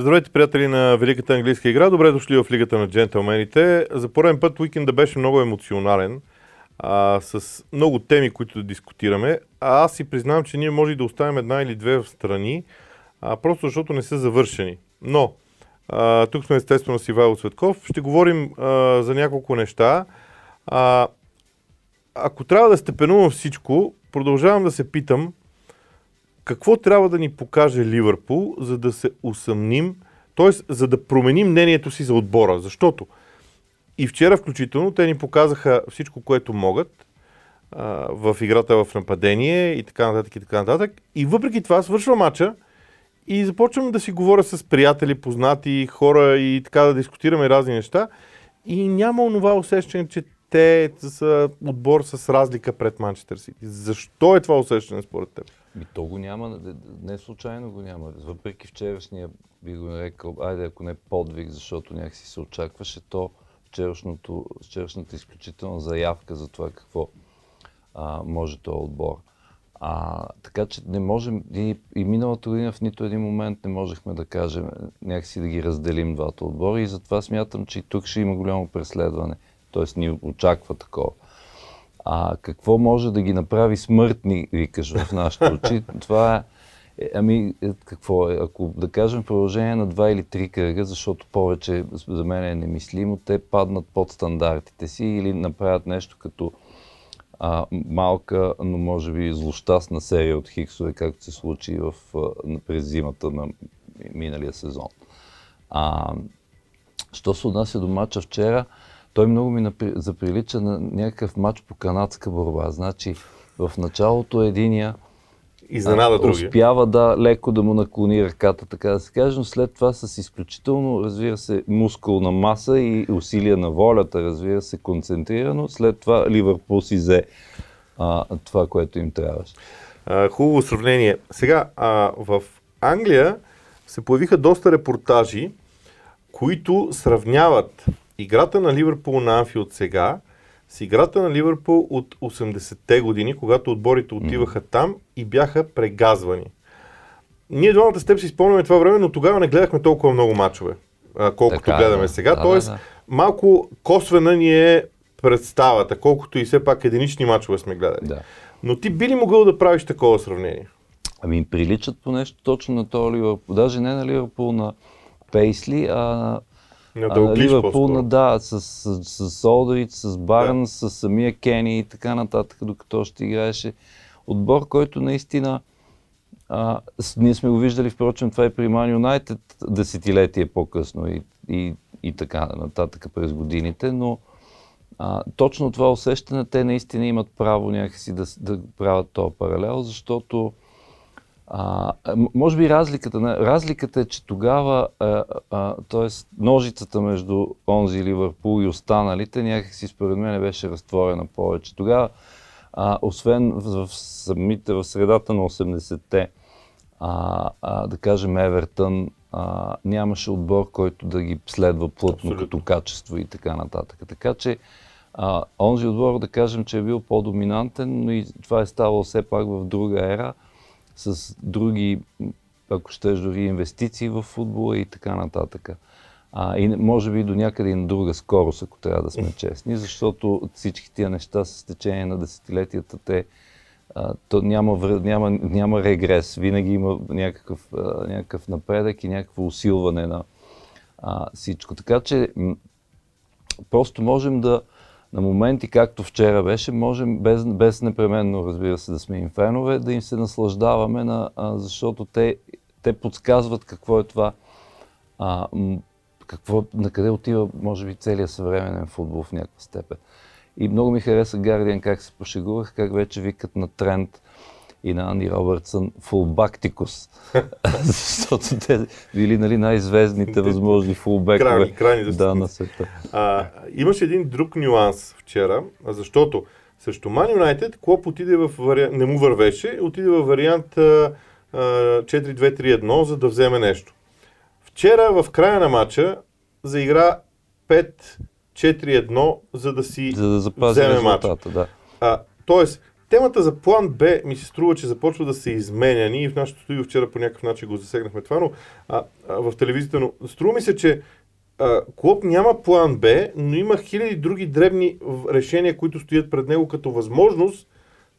Здравейте, приятели на Великата английска игра. Добре дошли в Лигата на джентълмените. За пореден път уикенда беше много емоционален, а, с много теми, които да дискутираме. А аз си признавам, че ние може да оставим една или две в страни, а, просто защото не са завършени. Но, а, тук сме естествено с Ивайло Цветков. Ще говорим а, за няколко неща. А, ако трябва да степенувам всичко, продължавам да се питам какво трябва да ни покаже Ливърпул, за да се усъмним, т.е. за да променим мнението си за отбора. Защото и вчера включително те ни показаха всичко, което могат а, в играта в нападение и така нататък и така нататък. И въпреки това свършва матча и започвам да си говоря с приятели, познати, хора и така да дискутираме разни неща. И няма онова усещане, че те са отбор с разлика пред Манчестър Сити. Защо е това усещане според теб? Ми то го няма, не случайно го няма. Въпреки вчерашния, би го нарекал, айде ако не подвиг, защото някакси се очакваше, то вчерашната изключителна заявка за това какво а, може този отбор. А, така че не можем, и, и миналата година в нито един момент не можехме да кажем, някакси да ги разделим двата отбора и затова смятам, че и тук ще има голямо преследване. Тоест ни очаква такова. А какво може да ги направи смъртни, викаш в нашите очи, това е, е Ами, е, какво е? Ако да кажем продължение на два или три кръга, защото повече за мен е немислимо, те паднат под стандартите си или направят нещо като а, малка, но може би злощастна серия от хиксове, както се случи в, през зимата на миналия сезон. А, що се отнася до матча вчера, той много ми заприлича на някакъв матч по канадска борба. Значи в началото единия Изненада а, успява да леко да му наклони ръката, така да се каже, но след това с изключително, разбира се, мускулна маса и усилия на волята, разбира се, концентрирано. След това Ливърпул си взе а, това, което им трябваше. А, хубаво сравнение. Сега, а, в Англия се появиха доста репортажи, които сравняват играта на Ливърпул на Анфилд сега с играта на Ливърпул от 80-те години, когато отборите отиваха там и бяха прегазвани. Ние двамата с теб си спомняме това време, но тогава не гледахме толкова много мачове, колкото така, е, гледаме да. сега. Да, Тоест, да, да. малко косвена ни е представата, колкото и все пак единични мачове сме гледали. Да. Но ти би ли могъл да правиш такова сравнение? Ами приличат по нещо точно на този Ливърпул. Даже не на Ливърпул на Пейсли, а на Ливърпул, на, да, с, с, с, с Олдович, с Барн, да. с самия Кени и така нататък, докато ще играеше отбор, който наистина а, ние сме го виждали, впрочем, това е при Ман Юнайтед десетилетие по-късно и, и, и така нататък през годините, но а, точно това усещане, те наистина имат право някакси да, да правят този паралел, защото а, може би разликата, разликата е, че тогава, т.е. ножицата между онзи Ливърпул и останалите някакси според мен беше разтворена повече. Тогава, а, освен в, в самите, в средата на 80-те, а, а, да кажем Евертън, а, нямаше отбор, който да ги следва плътно Абсолютно. като качество и така нататък. Така че а, онзи отбор, да кажем, че е бил по-доминантен, но и това е ставало все пак в друга ера с други, ако щеш, дори инвестиции в футбола и така нататък. А, и може би до някъде и на друга скорост, ако трябва да сме честни, защото всички тия неща с течение на десетилетията, те, а, то няма, няма, няма регрес, винаги има някакъв, а, някакъв напредък и някакво усилване на а, всичко. Така че м- просто можем да, на моменти, както вчера беше, можем без, без непременно, разбира се, да сме им фенове, да им се наслаждаваме, на, а, защото те, те подсказват какво е това, а, какво, на къде отива, може би, целият съвременен футбол в някаква степен. И много ми хареса Гардиан как се пошегувах, как вече викат на тренд и на Анди Робъртсън фулбактикус. Защото те били нали, най-звездните възможни фулбекове крайни, крайни да, на света. А, имаше един друг нюанс вчера, защото срещу Ман Юнайтед Клоп отиде в вариант, не му вървеше, отиде в вариант 4-2-3-1, за да вземе нещо. Вчера в края на матча заигра 5-4-1, за да си за да запази вземе матча. Да. А, тоест, темата за план Б ми се струва, че започва да се изменя. Ние в нашото студио вчера по някакъв начин го засегнахме това, но а, а, в телевизията, но струва ми се, че Клоп няма план Б, но има хиляди други дребни решения, които стоят пред него като възможност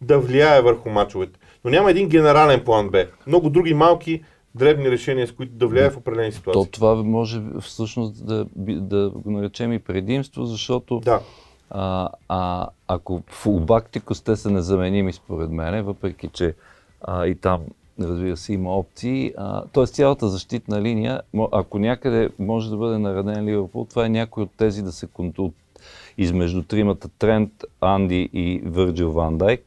да влияе върху мачовете. Но няма един генерален план Б. Много други малки дребни решения, с които да влияе в определени ситуации. То това може всъщност да, да го наречем и предимство, защото да. А, а, ако фулбактикос те са незаменими според мен, въпреки че а, и там разбира се, има опции. т.е. цялата защитна линия, ако някъде може да бъде нареден Ливърпул, това е някой от тези да се контул измежду тримата Трент, Анди и Върджил Ван Дайк.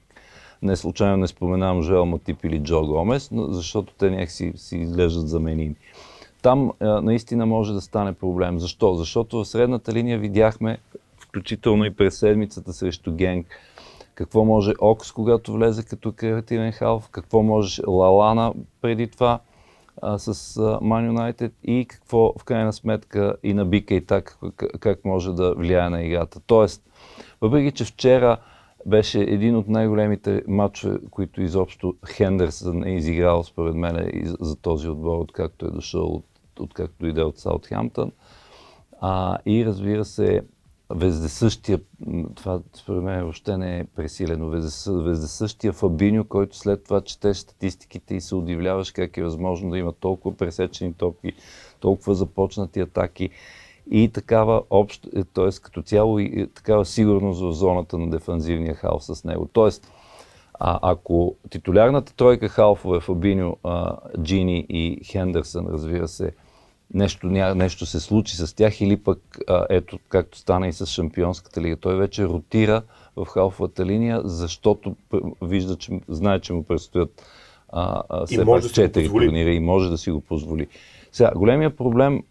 Не случайно не споменавам Жоел Матип или Джо Гомес, но защото те някакси си изглеждат заменими. Там а, наистина може да стане проблем. Защо? Защото в средната линия видяхме, включително и през седмицата срещу Генк, какво може Окс, когато влезе като креативен халф, какво може Лалана преди това а, с Ман Юнайтед и какво в крайна сметка и на Бика и так, как, може да влияе на играта. Тоест, въпреки че вчера беше един от най-големите матчове, които изобщо Хендерсън е изиграл, според мен, за този отбор, откакто е дошъл, от, откакто дойде от Саутхемптън. И разбира се, вездесъщия, това според мен въобще не е пресилено, вездесъщия Фабиньо, който след това четеш статистиките и се удивляваш как е възможно да има толкова пресечени топки, толкова започнати атаки и такава общ, т.е. като цяло и такава сигурност в зоната на дефанзивния халф с него. А, ако титулярната тройка халфове Фабиньо, Джини и Хендерсън, разбира се, нещо, нещо се случи с тях или пък, а, ето, както стана и с Шампионската лига, той вече ротира в халфовата линия, защото вижда, че знае, че му предстоят а, а, все пак четири турнира и може да си го позволи. Сега, големия проблем,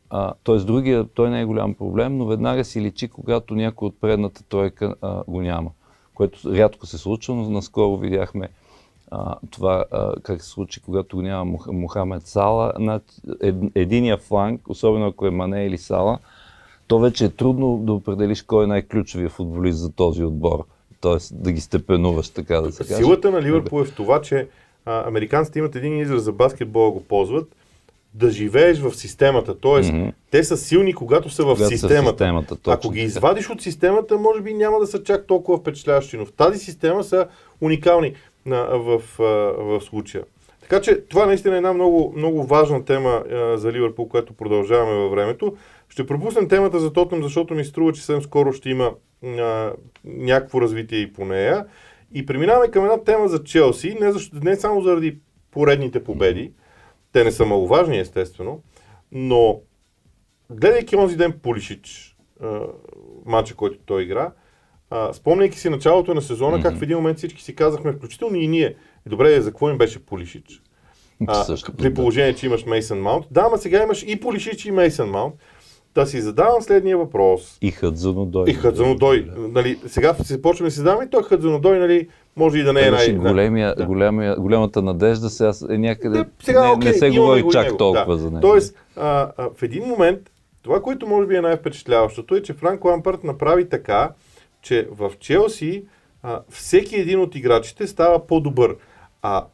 т.е. другия, той не е голям проблем, но веднага си личи, когато някой от предната тройка а, го няма, което рядко се случва, но наскоро видяхме а, това а, как се случи, когато няма Мух, Мухамед Сала. На ед, единия фланг, особено ако е Мане или Сала, то вече е трудно да определиш кой е най-ключовия футболист за този отбор. Тоест да ги степенуваш, така да се каже. Силата на Ливърпул е в това, че а, американците имат един израз за баскетбола, го ползват, да живееш в системата. Тоест, mm-hmm. те са силни, когато са в когато системата. Са в системата Ако ги извадиш от системата, може би няма да са чак толкова впечатляващи, но в тази система са уникални в, в, в случая. Така че това наистина е една много, много важна тема а, за Ливърпул, която продължаваме във времето. Ще пропуснем темата за Тотнам, защото ми струва, че съвсем скоро ще има а, някакво развитие и по нея. И преминаваме към една тема за Челси, не, защо, не само заради поредните победи, те не са маловажни, естествено, но гледайки онзи ден Полишич, матча, който той игра, а, спомняйки си началото на сезона, mm-hmm. как в един момент всички си казахме, включително и ние, добре, за какво им беше Полишич? А, Също, при положение, че имаш Мейсън Маунт. Да, ама сега имаш и Полишич и Мейсън Маунт. Да си задавам следния въпрос. И Хъдзанодой. И Хъдзанодой. Нали, сега се почваме да си задаваме и той Хъдзанодой, нали, може и да не е най... Големия, да. големия, голямата надежда сега е някъде... Не, сега, не, окей, не се говори чак него. толкова да. за него. Тоест, а, а, в един момент, това, което може би е най-впечатляващото е, че Франк Лампарт направи така, че в Челси а, всеки един от играчите става по-добър. А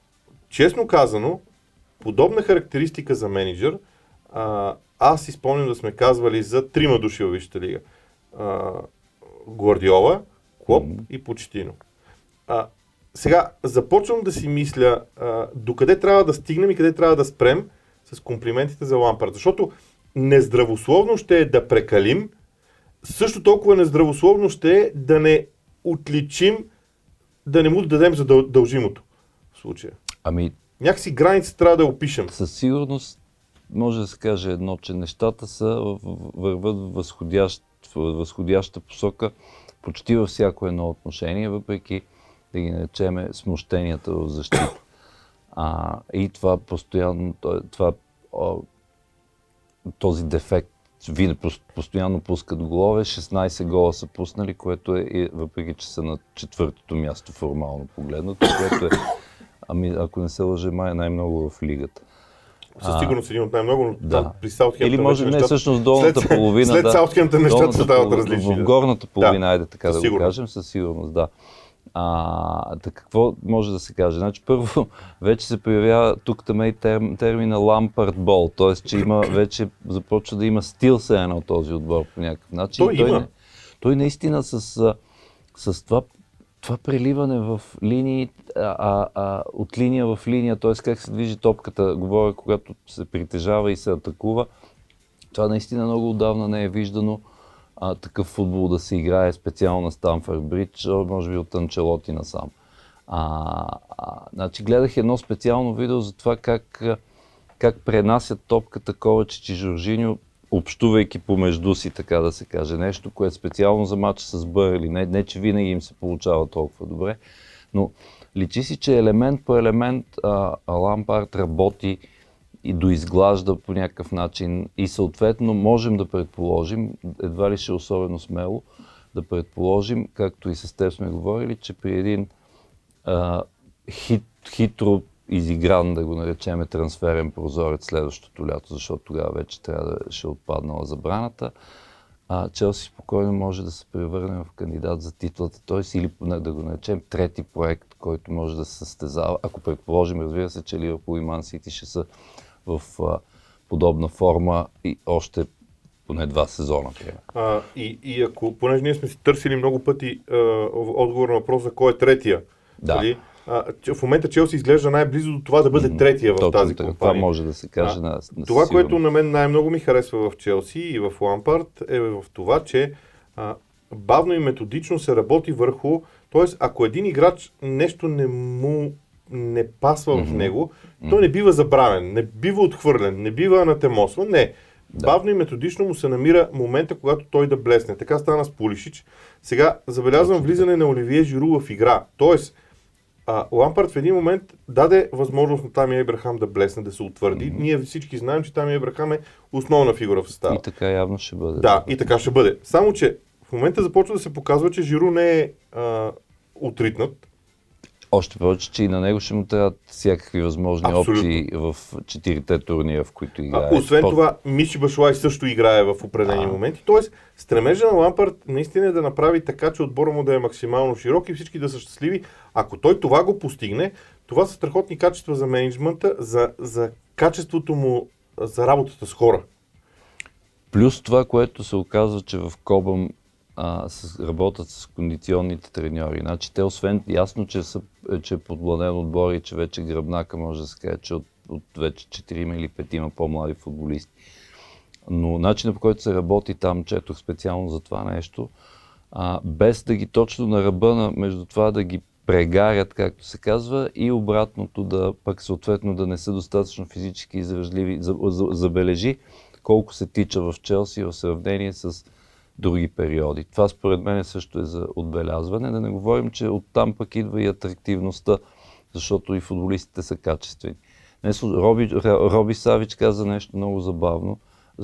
честно казано, подобна характеристика за менеджер, а, аз си спомням да сме казвали за трима души в Висшата лига. А, Гвардиола, Клоп mm-hmm. и Почтино. А, сега започвам да си мисля а, докъде трябва да стигнем и къде трябва да спрем с комплиментите за Лампард. Защото нездравословно ще е да прекалим, също толкова нездравословно ще е да не отличим, да не му дадем за дължимото в случая. Ами... Някакси граница трябва да опишем. Със сигурност може да се каже едно, че нещата са върват в възходящ, възходяща посока почти във всяко едно отношение, въпреки да ги наречеме смущенията в защита. А, и това постоянно, това, този дефект вие постоянно пускат голове, 16 гола са пуснали, което е, въпреки че са на четвъртото място формално погледнато, което е, ами ако не се лъже, май е най-много в лигата. Със сигурност един от най-много, но да. при Саутхемптън Или може не, всъщност долната след, половина. След да, Саутхемптън нещата стават различни. В, в горната половина, да. айде така със да го кажем, със сигурност, да. А, так какво може да се каже? Значи, първо, вече се появява тук там и терм, термина Лампард Бол, т.е. че има, вече започва да има стил се едно този отбор по някакъв начин. Той, той има. Не, той наистина с, с това, това преливане в линии, а, а, а, от линия в линия, т.е. как се движи топката, говоря, когато се притежава и се атакува, това наистина много отдавна не е виждано а, такъв футбол да се играе специално на Станфорд Бридж, може би от Анчелоти насам. А, а, значи гледах едно специално видео за това как, как пренасят топката Ковачич и Жоржиньо, общувайки помежду си, така да се каже. Нещо, което специално за матча с Бърли. Не, не, че винаги им се получава толкова добре, но личи си, че елемент по елемент а, Лампард работи и доизглажда по някакъв начин и съответно можем да предположим, едва ли ще е особено смело, да предположим, както и с теб сме говорили, че при един а, хит, хитро изигран, да го наречеме, трансферен прозорец следващото лято, защото тогава вече трябва да ще е отпаднала забраната, а, Челси спокойно може да се превърне в кандидат за титлата, т.е. или да го наречем трети проект, който може да се състезава, ако предположим, разбира се, че Ливърпул и Ман Сити ще са в подобна форма и още поне два сезона. А, и, и ако, понеже ние сме си търсили много пъти а, отговор на въпроса кой е третия, да. Нали? А, в момента Челси изглежда най-близо до това да бъде третия в Точно, тази компания. Това може да се каже а, на, на Това, сигурно. което на мен най-много ми харесва в Челси и в Лампард е в това, че а, бавно и методично се работи върху, т.е. ако един играч нещо не му не пасва mm-hmm. в него, mm-hmm. той не бива забравен, не бива отхвърлен, не бива анатемосван, не. Да. Бавно и методично му се намира момента, когато той да блесне. Така стана с Пулишич. Сега забелязвам влизане на Оливие Жиру в игра. Тоест, а, Лампард в един момент даде възможност на Тами Ебрахам да блесне, да се утвърди. Mm-hmm. Ние всички знаем, че Тами Ебрахам е основна фигура в състава. И така явно ще бъде. Да, и така ще бъде. Само, че в момента започва да се показва, че Жиру не е а, отритнат. Още повече, че и на него ще му трябват всякакви възможни Абсолютно. опции в четирите турнира, в които играе. А, освен Спорт. това, Миши Башлай също играе в определени а. моменти. Тоест, стремежа на Лампард наистина е да направи така, че отбора му да е максимално широк и всички да са щастливи. Ако той това го постигне, това са страхотни качества за менеджмента, за, за качеството му за работата с хора. Плюс това, което се оказва, че в Кобъм а, с, работят с кондиционните треньори. Значи те освен ясно, че, са, че е подбладен отбор и че вече гръбнака може да се каже, че от, от вече 4 или 5 има по-млади футболисти. Но начинът по който се работи там, четох специално за това нещо, а, без да ги точно на ръба на, между това да ги прегарят, както се казва, и обратното да пък съответно да не са достатъчно физически изражливи. Забележи колко се тича в Челси в сравнение с други периоди. Това според мен също е за отбелязване. Да не говорим, че оттам пък идва и атрактивността, защото и футболистите са качествени. Днес Роби, Роби Савич каза нещо много забавно,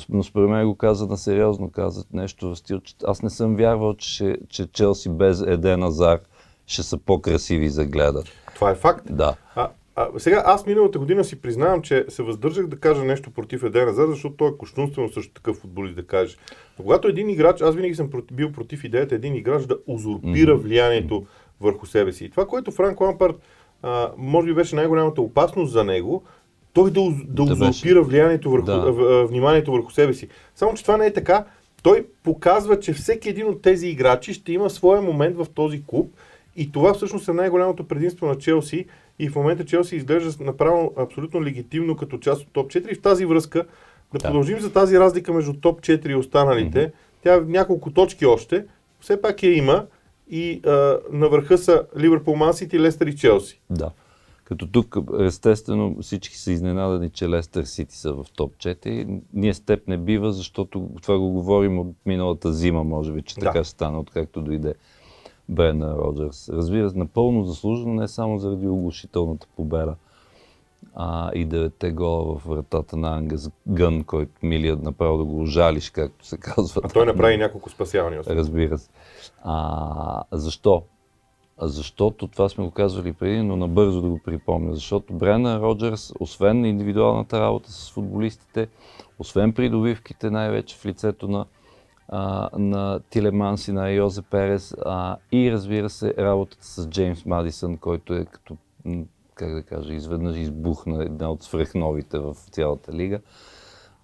но според мен го каза на сериозно, каза нещо в стил, че аз не съм вярвал, че, че Челси без Еден Азар ще са по-красиви за гледат. Това е факт. Да. А, а, сега аз миналата година си признавам, че се въздържах да кажа нещо против Еден Азар, защото той е кощунствено също такъв футболист да кажеш. Но когато един играч, аз винаги съм бил против идеята един играч да узурпира влиянието върху себе си. И това, което Франк Лампард а, може би беше най-голямата опасност за него, той да, да, да узурпира влиянието върху, да. вниманието върху себе си. Само, че това не е така. Той показва, че всеки един от тези играчи ще има своя момент в този клуб и това всъщност е най-голямото предимство на Челси и в момента Челси изглежда направо абсолютно легитимно като част от топ 4 и в тази връзка да, да. продължим за тази разлика между топ 4 и останалите. Mm-hmm. Тя няколко точки още, все пак я има и а, на върха са Ливърпул, Мансити, Лестър и Челси. Да. Като тук, естествено, всички са изненадани, че Лестър Сити са в топ 4. Ние с теб не бива, защото това го говорим от миналата зима, може би, че да. така ще стане, откакто дойде Брена Роджерс. Разбира се, напълно заслужено, не само заради оглушителната победа а, и девете гола в вратата на Ангас Гън, който милият направо да го ожалиш, както се казва. А той направи няколко спасявания. Разбира се. А, защо? Защото това сме го казвали преди, но набързо да го припомня. Защото Брена Роджерс, освен индивидуалната работа с футболистите, освен придобивките най-вече в лицето на а, на Тилеманс и на Йозе Перес а, и разбира се работата с Джеймс Мадисън, който е като, как да кажа, изведнъж избухна една от свръхновите в цялата лига.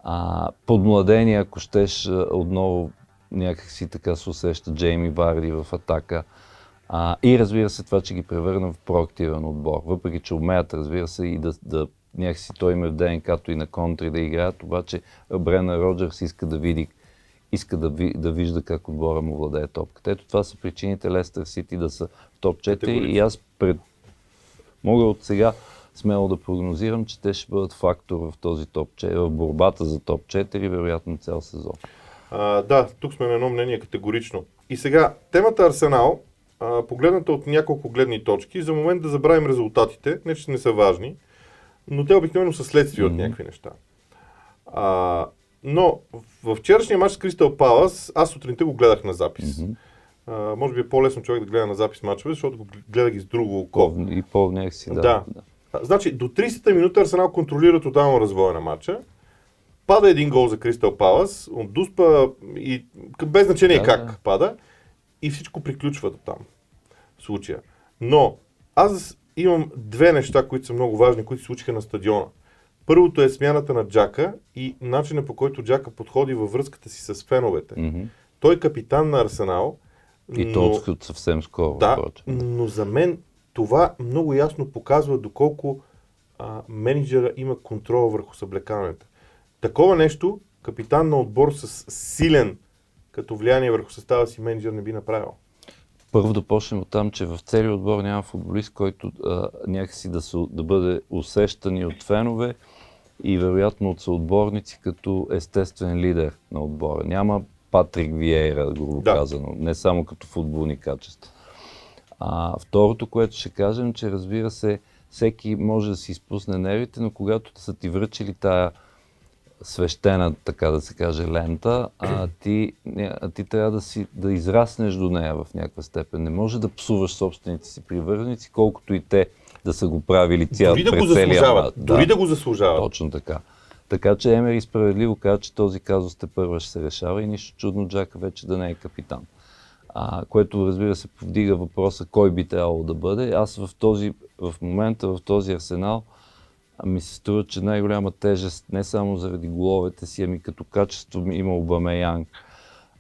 А, подмладения, ако щеш, отново някакси така се усеща Джейми Варди в атака. А, и разбира се това, че ги превърна в проактивен отбор. Въпреки, че умеят, разбира се, и да, да някакси той им е в ДНК-то и на контри да играят, обаче Брена Роджерс иска да види иска да, ви, да вижда как отбора му владее топката. Ето това са причините Лестър Сити да са в топ 4 и аз пред... мога от сега смело да прогнозирам, че те ще бъдат фактор в този топ 4, в борбата за топ 4, вероятно цял сезон. А, да, тук сме на едно мнение категорично. И сега, темата Арсенал, а, погледната от няколко гледни точки, за момент да забравим резултатите, не че не са важни, но те обикновено са следствие mm-hmm. от някакви неща. А, но в вчерашния матч с Кристал Палас, аз сутринта го гледах на запис. Mm-hmm. А, може би е по-лесно човек да гледа на запис мачове, защото го гледа ги с друго око. И по си, да. да. Значи, до 30-та минута Арсенал контролира тотално развоя на матча. Пада един гол за Кристал Палас, от Дуспа и без значение да, как да. пада. И всичко приключва до там. В случая. Но аз имам две неща, които са много важни, които се случиха на стадиона. Първото е смяната на Джака и начинът по който Джака подходи във връзката си с феновете. Mm-hmm. Той е капитан на Арсенал. И но... то от съвсем скоро. Да, но за мен това много ясно показва доколко а, менеджера има контрол върху съблекаването. Такова нещо капитан на отбор с силен като влияние върху състава си менеджер не би направил. Първо да почнем от там, че в целия отбор няма футболист, който а, някакси да, се, да бъде усещан и от фенове и вероятно от съотборници като естествен лидер на отбора. Няма Патрик Виейра, грубо да. казано, не само като футболни качества. А, второто, което ще кажем, че разбира се, всеки може да си изпусне нервите, но когато са ти връчили тая свещена, така да се каже, лента, а ти, а ти трябва да, си, да израснеш до нея в някаква степен. Не може да псуваш собствените си привърженици, колкото и те да са го правили цял Дори да го заслужават. Да, Дори да го заслужават. Точно така. Така че Емери справедливо каза, че този казус те първа ще се решава и нищо чудно Джака вече да не е капитан. А, което разбира се повдига въпроса кой би трябвало да бъде. Аз в, този, в момента в този арсенал ми се струва, че най-голяма тежест не само заради головете си, ами като качество има Обамеянг.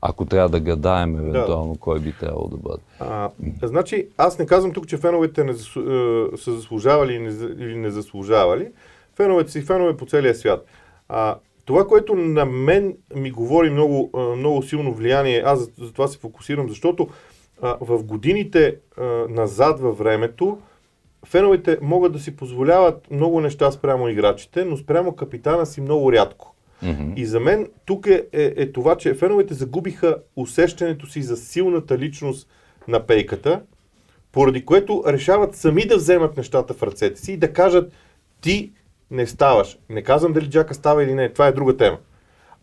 Ако трябва да гадаем евентуално да. кой би трябвало да бъде. А, значи, аз не казвам тук, че феновете не засу... Е, са заслужавали или не заслужавали. Феновете си фенове по целия свят. А, това, което на мен ми говори много, много силно влияние, аз за, за това се фокусирам, защото а, в годините а, назад във времето, феновете могат да си позволяват много неща спрямо играчите, но спрямо капитана си много рядко. Mm-hmm. И за мен тук е, е, е това, че феновете загубиха усещането си за силната личност на пейката, поради което решават сами да вземат нещата в ръцете си и да кажат ти не ставаш. Не казвам дали Джака става или не, това е друга тема.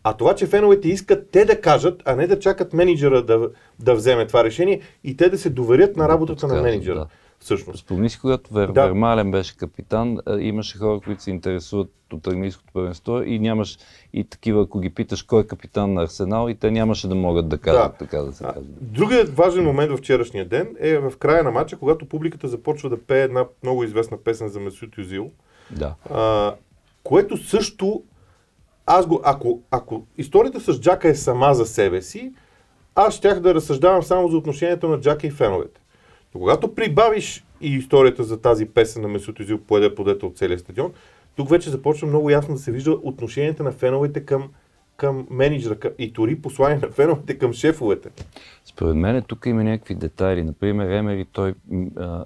А това, че феновете искат те да кажат, а не да чакат менеджера да, да вземе това решение и те да се доверят на работата на менеджера. Да всъщност. Спомни си, когато Вер, да. Вермален беше капитан, имаше хора, които се интересуват от английското първенство и нямаш и такива, ако ги питаш кой е капитан на Арсенал и те нямаше да могат да кажат, да. така да се каже. Другият важен момент в вчерашния ден е в края на матча, когато публиката започва да пее една много известна песен за Месут Юзил. Да. А, което също аз го, ако, ако историята с Джака е сама за себе си, аз щях да разсъждавам само за отношението на Джака и феновете. Но когато прибавиш и историята за тази песен на Месут Юзил поеде подета от целия стадион, тук вече започва много ясно да се вижда отношението на феновете към, към менеджера и дори послание на феновете към шефовете. Според мен тук има някакви детайли. Например, Емери, той, а,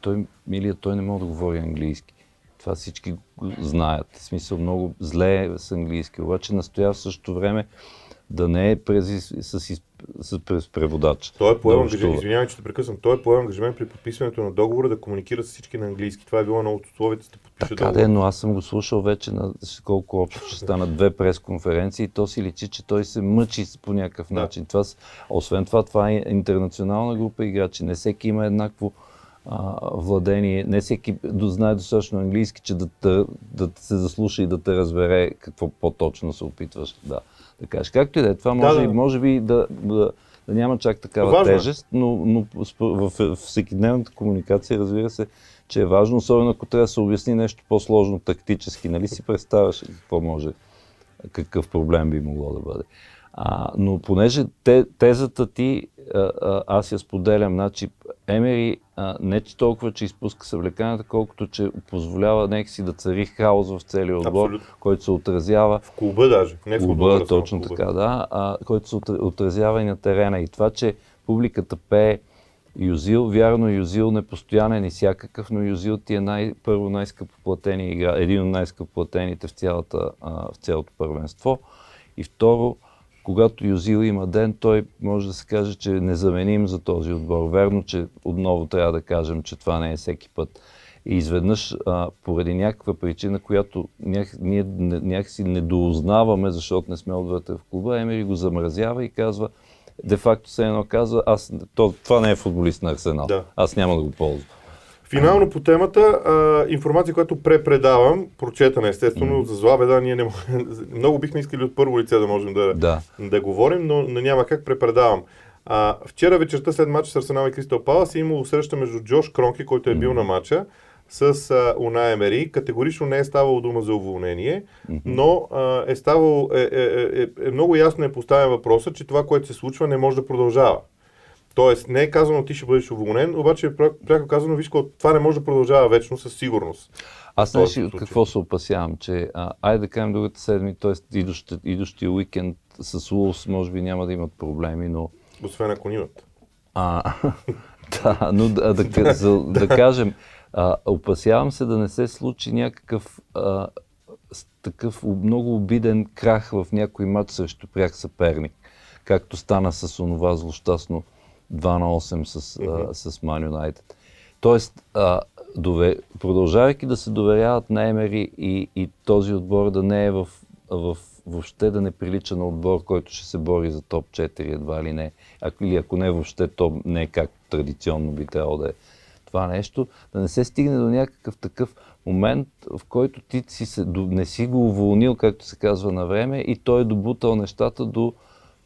той, Милия, той не може да говори английски. Това всички го знаят. В смисъл много зле е с английски. Обаче настоява в същото време да не е през, с, с, през преводач. Той е поел ангажимент, извинявай, че те прекъсвам, той е поел ангажимент при подписването на договора да комуникира с всички на английски. Това е било едно от условията да подпише така договор. но аз съм го слушал вече на колко общо ще станат две пресконференции и то си личи, че той се мъчи по някакъв да. начин. Това, освен това, това е интернационална група играчи. Не всеки има еднакво а, владение. Не всеки знае достатъчно английски, че да, те, да се заслуша и да те разбере какво по-точно се опитваш да, да кажеш. Както и да е, това може, да, да. може би да, да, да няма чак такава Важно. Е. тежест, но, но в всекидневната комуникация, разбира се, че е важно, особено ако трябва да се обясни нещо по-сложно тактически. Нали си представяш какво може, какъв проблем би могло да бъде. А, но понеже те, тезата ти, а, а, аз я споделям, значи Емери а, не че толкова, че изпуска съвлеканията, колкото, че позволява нека си да цари хаос в целия отбор, Абсолютно. който се отразява. В клуба даже, не в клуба. клуба точно в клуба. така, да, а, който се отразява и на терена. И това, че публиката пее Юзил, вярно Юзил не постоянен и всякакъв, но Юзил ти е най- първо най-скъпо платени игра, един от най-скъпо платените в, цялата, а, в цялото първенство. И второ, когато Юзил има ден, той може да се каже, че е незаменим за този отбор. Верно, че отново трябва да кажем, че това не е всеки път. И изведнъж, а, поради някаква причина, която няк, ние някакси недоузнаваме, защото не сме отвътре в клуба, Емери го замразява и казва, де-факто се едно казва, аз, то, това не е футболист на Арсенал. Да. Аз няма да го ползвам. Финално по темата, а, информация, която препредавам, прочетана естествено, mm-hmm. за зла беда, ние не можем, много бихме искали от първо лице да можем да, да. да говорим, но, но няма как препредавам. А, вчера вечерта след матча с Арсенал и Кристал Палас е имало среща между Джош Кронки, който е бил mm-hmm. на матча, с а, Уна Емери. Категорично не е ставало дума за уволнение, mm-hmm. но а, е ставало, е, е, е, е, е, много ясно е поставен въпроса, че това, което се случва, не може да продължава. Тоест, не е казано ти ще бъдеш уволнен, обаче пряко казано, виж, това не може да продължава вечно със сигурност. Аз си от какво се опасявам, че а, айде да кажем другата седми, т.е. идущия, идущия уикенд с Улс може би няма да имат проблеми, но... Освен ако имат. А, да, но да, да, за, да кажем, а, опасявам се да не се случи някакъв а, такъв много обиден крах в някой матч срещу пряк съперник, както стана с онова злощастно 2 на 8 с, mm-hmm. а, с Man United. Тоест, а, дове, продължавайки да се доверяват на Емери и, и този отбор да не е в, в въобще да не прилича на отбор, който ще се бори за топ 4 едва ли не. А, или ако не въобще, то не е как традиционно би трябвало да е това нещо, да не се стигне до някакъв такъв момент, в който ти си се, не си го уволнил, както се казва на време, и той е добутал нещата до,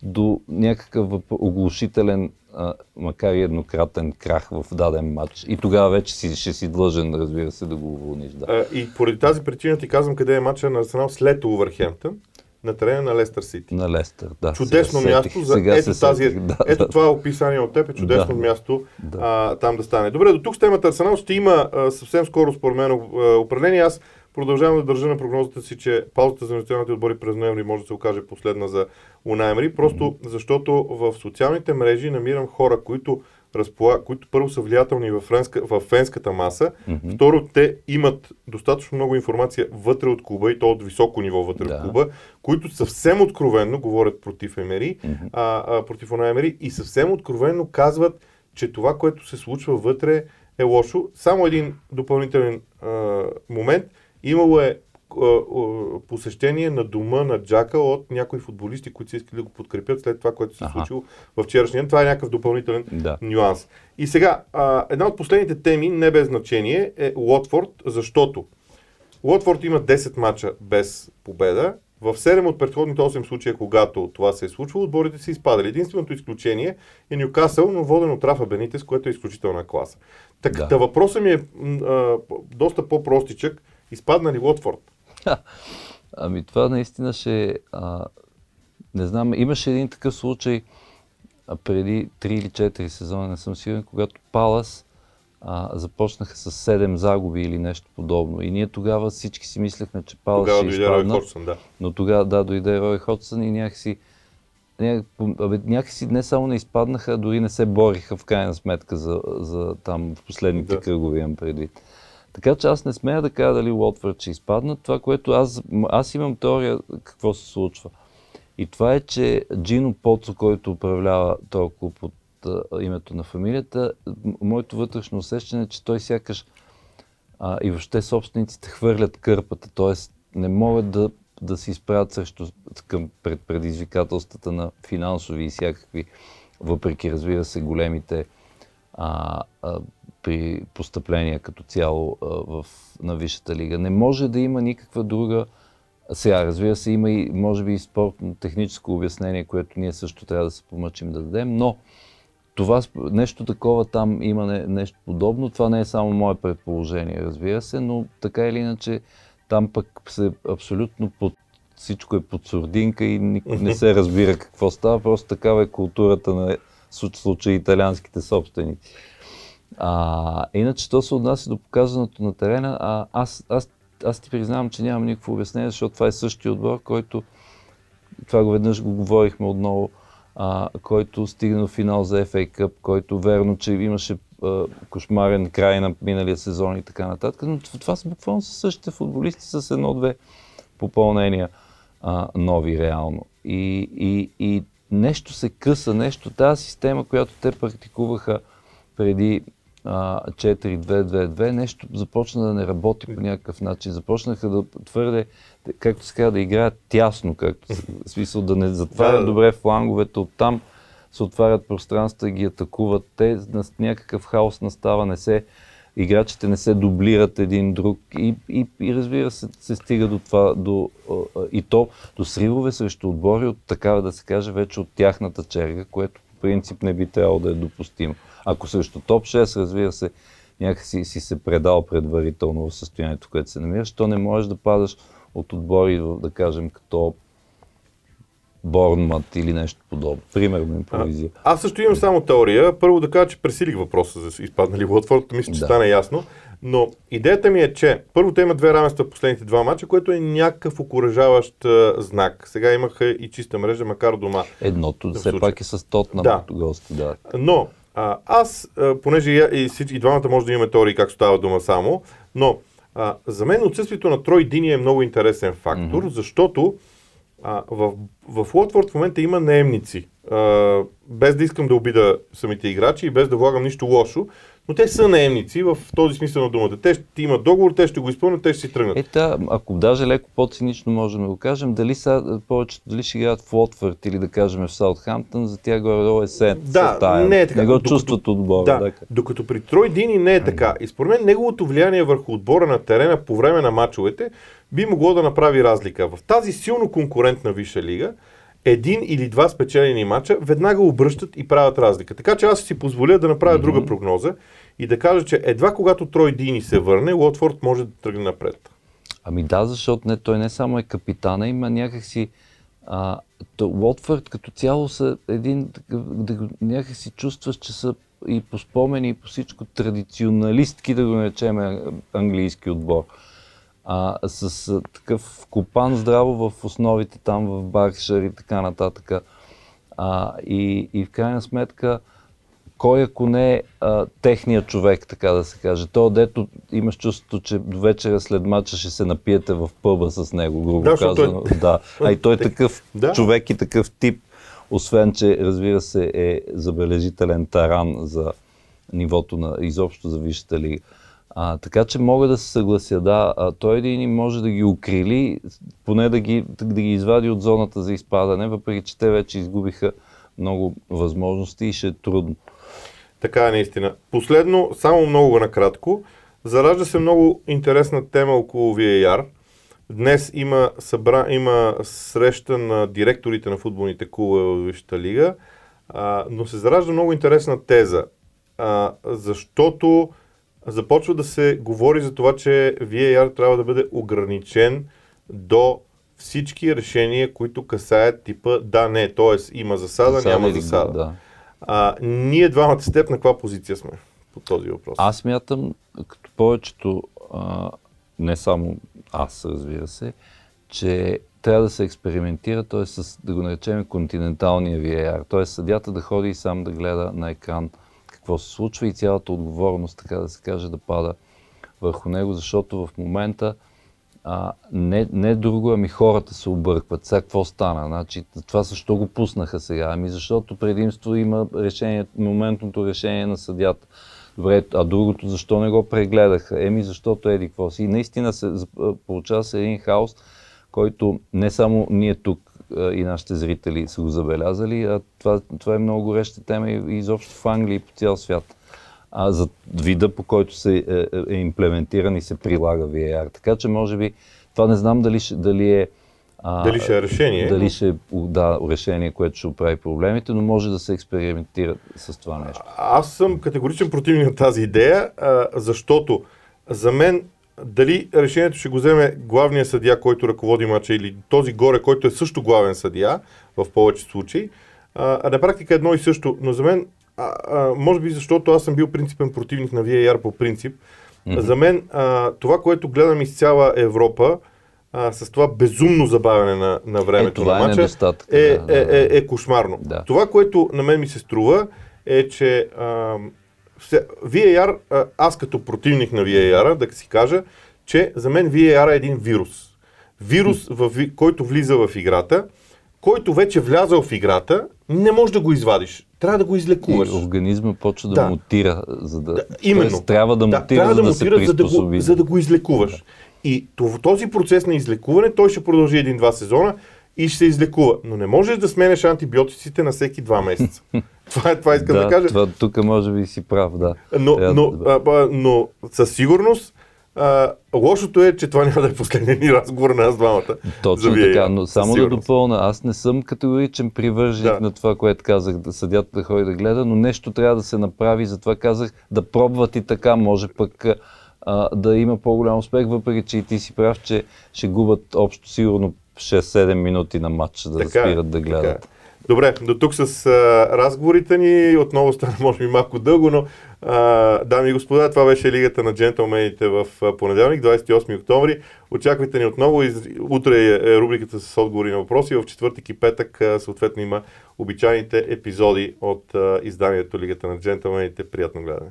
до някакъв оглушителен а, макар и еднократен крах в даден матч. И тогава вече си, ще си длъжен, разбира се, да го уволниш. Да. А, и поради тази причина ти казвам къде е матча на Арсенал след Увърхемптън на терена на Лестър Сити. На Лестър, да. Чудесно сега място за сега ето, тази, да, ето да. това описание от теб е чудесно да, място да. А, там да стане. Добре, до тук с темата Арсенал ще има а, съвсем скоро според мен управление. Аз Продължавам да държа на прогнозата си, че паузата за националните отбори през ноември може да се окаже последна за Унаймри, просто защото в социалните мрежи намирам хора, които, разполаг... които първо са влиятелни в, френска... в фенската маса, mm-hmm. второ те имат достатъчно много информация вътре от клуба и то от високо ниво вътре да. от клуба, които съвсем откровенно говорят против Емери, mm-hmm. а, а, против Унаймри и съвсем откровенно казват, че това, което се случва вътре е лошо. Само един допълнителен а, момент – Имало е посещение на дома на Джака от някои футболисти, които са искали да го подкрепят след това, което се е случило в вчерашния Това е някакъв допълнителен да. нюанс. И сега, а, една от последните теми, не без значение, е Уотфорд, защото Уотфорд има 10 мача без победа. В 7 от предходните 8 случая, когато това се е случвало, отборите са изпадали. Единственото изключение е Нюкасъл, но воден от Рафа Бенитес, което е изключителна класа. Така, да. въпросът ми е а, доста по-простичък изпадна ли Лотфорд? Ами това наистина ще... А, не знам, имаше един такъв случай а, преди 3 или 4 сезона, не съм сигурен, когато Палас а, започнаха с 7 загуби или нещо подобно. И ние тогава всички си мислехме, че Палас тогава ще изпадна. Ходсън, да. Но тогава да, дойде Рой Ходсън и някакси, някакси, някакси не само не изпаднаха, дори не се бориха в крайна сметка за, за там в последните да. кръгови имам предвид. Така че аз не смея да кажа дали Уотфорд ще изпаднат. Това, което аз, аз имам теория какво се случва. И това е, че Джино Поцо, който управлява клуб от а, името на фамилията, моето вътрешно усещане е, че той сякаш а, и въобще собствениците хвърлят кърпата, т.е. не могат да, да се изправят срещу към пред предизвикателствата на финансови и всякакви, въпреки разбира се големите а, а, при постъпления като цяло в, на Висшата лига. Не може да има никаква друга сега, разбира се, има и, може би, и спортно техническо обяснение, което ние също трябва да се помъчим да дадем, но това, нещо такова там има не, нещо подобно. Това не е само мое предположение, разбира се, но така или иначе там пък се абсолютно под, всичко е под сурдинка и никой не се разбира какво става. Просто такава е културата на случай италианските собственици. А, иначе, то се отнася до показаното на терена. А, аз, аз, аз ти признавам, че нямам никакво обяснение, защото това е същия отбор, който, това го веднъж го говорихме отново, а, който стигна до финал за FA Cup, който верно, че имаше а, кошмарен край на миналия сезон и така нататък, но това, са буквално същите футболисти с едно-две попълнения а, нови реално. И, и, и нещо се къса, нещо, тази система, която те практикуваха преди 4-2-2-2, нещо започна да не работи по някакъв начин. Започнаха да твърде, както се казва, да играят тясно, както в смисъл да не затварят добре фланговете, оттам се отварят пространства и ги атакуват. Те на някакъв хаос настава, не се, играчите не се дублират един друг и, и, и разбира се, се стига до това, до, и то до сривове срещу отбори от такава да се каже вече от тяхната черга, което по принцип не би трябвало да е допустимо. Ако срещу топ 6, разбира се, някакси си се предал предварително в състоянието, в което се намираш, то не можеш да падаш от отбори, да кажем, като Борнмат или нещо подобно. Примерно импровизия. А, аз също имам само теория. Първо да кажа, че пресилих въпроса за изпаднали в Уотфорд, мисля, че да. стана ясно. Но идеята ми е, че първо те имат две равенства в последните два мача, което е някакъв окоръжаващ знак. Сега имаха и чиста мрежа, макар дома. Едното все пак е с тот на да. гости. Да. Но а, аз, а, понеже и, и, и двамата може да имаме теории как става дума само, но а, за мен отсъствието на Трой Дини е много интересен фактор, mm-hmm. защото а, в, в Уотфорд в момента има наемници. Без да искам да обида самите играчи и без да влагам нищо лошо, но те са наемници в този смисъл на думата. Те ще имат договор, те ще го изпълнят, те ще си тръгнат. Ета, ако даже леко по-цинично можем да го кажем, дали са повечето, дали ще играят в Лотфорд или да кажем в Саутхамптън, за тях горе-долу е сет. Да, тая. не е така. Не го докато, чувстват отбора. Да, да, докато при Трой Дини не е така. И според мен неговото влияние върху отбора на терена по време на мачовете би могло да направи разлика. В тази силно конкурентна Висша лига, един или два спечелени мача веднага обръщат и правят разлика. Така че аз си позволя да направя mm-hmm. друга прогноза и да кажа, че едва когато Трой Дини се върне, Лотфорд може да тръгне напред. Ами да, защото не, той не само е капитана, има някакси... А, то, Уотфорд като цяло са един... Някакси чувстваш, че са и по спомени, и по всичко традиционалистки, да го наречем английски отбор. А, с а, такъв копан здраво в основите там в Баркшир и така нататък. А, и, и в крайна сметка кой ако не е техният човек, така да се каже. То, дето имаш чувството, че до вечера след мача ще се напиете в пъба с него, грубо да, казано. Той... Да. А и той е такъв да. човек и такъв тип, освен, че разбира се е забележителен таран за нивото на изобщо за Висшата лига. А, така че мога да се съглася, да, а, той един може да ги укрили, поне да ги, да ги извади от зоната за изпадане, въпреки че те вече изгубиха много възможности и ще е трудно. Така е наистина. Последно, само много накратко, заражда се много интересна тема около VAR. Днес има, събра... има среща на директорите на футболните клубове в Висшата лига, а, но се заражда много интересна теза, а, защото започва да се говори за това, че VAR трябва да бъде ограничен до всички решения, които касаят типа да-не, т.е. има засада, няма засада. Да. А, ние двамата с теб на каква позиция сме по този въпрос? Аз мятам, като повечето, а, не само аз разбира се, че трябва да се експериментира, т.е. с, да го наречем, континенталния VAR, т.е. съдята да ходи и сам да гледа на екран какво се случва и цялата отговорност, така да се каже, да пада върху него, защото в момента а, не, не друго, ами хората се объркват. Сега какво стана? Значи, това защо го пуснаха сега? Ами защото предимство има решение, моментното решение на съдята. Добре, а другото защо не го прегледаха? Еми защото еди какво си. И наистина се получава се един хаос, който не само ние тук и нашите зрители са го забелязали, а това, това е много гореща тема и изобщо в Англия и по цял свят а, за вида, по който се е, е, е имплементиран и се прилага VAR. Така че, може би, това не знам дали, дали е А, дали ще е решение? Дали ще е да, решение, което ще оправи проблемите, но може да се експериментира с това нещо. Аз съм категоричен противник на тази идея, а, защото за мен дали решението ще го вземе главния съдия, който ръководи мача или този горе, който е също главен съдия в повече случаи, а, на практика едно и също. Но за мен, а, а, може би защото аз съм бил принципен противник на VAR по принцип, mm-hmm. за мен а, това, което гледам из цяла Европа, а, с това безумно забавяне на, на времето е, на мача е, е, е, е, е кошмарно. Да. Това, което на мен ми се струва, е, че а, VAR, аз като противник на VAR, да си кажа, че за мен VAR е един вирус. Вирус, в, който влиза в играта, който вече влязал в играта, не можеш да го извадиш. Трябва да го излекуваш. И организма почва да, да. мутира, за да... да именно. Тоест, трябва да мутира, да, трябва да, да мутира, се за да, го, за да го излекуваш. Да. И този процес на излекуване, той ще продължи един-два сезона и ще се излекува. Но не можеш да сменеш антибиотиците на всеки два месеца. това, е, това искам да, да кажа. Това, тук може би си прав, да. Но, но, а, а, но със сигурност а, лошото е, че това няма да е последният ни разговор на нас двамата. Точно така, но само да допълна, аз не съм категоричен привърженик да. на това, което казах, да съдят да ходи да гледа, но нещо трябва да се направи, затова казах да пробват и така, може пък а, да има по-голям успех, въпреки че и ти си прав, че ще губят общо сигурно 6-7 минути на матч, да, така, да спират да гледат. Така. Добре, до тук с а, разговорите ни. Отново стана, може би, малко дълго, но а, дами и господа, това беше Лигата на джентълмените в понеделник, 28 октомври. Очаквайте ни отново. Утре е, е рубриката с отговори на въпроси. В четвъртък и петък съответно има обичайните епизоди от а, изданието Лигата на джентълмените. Приятно гледане.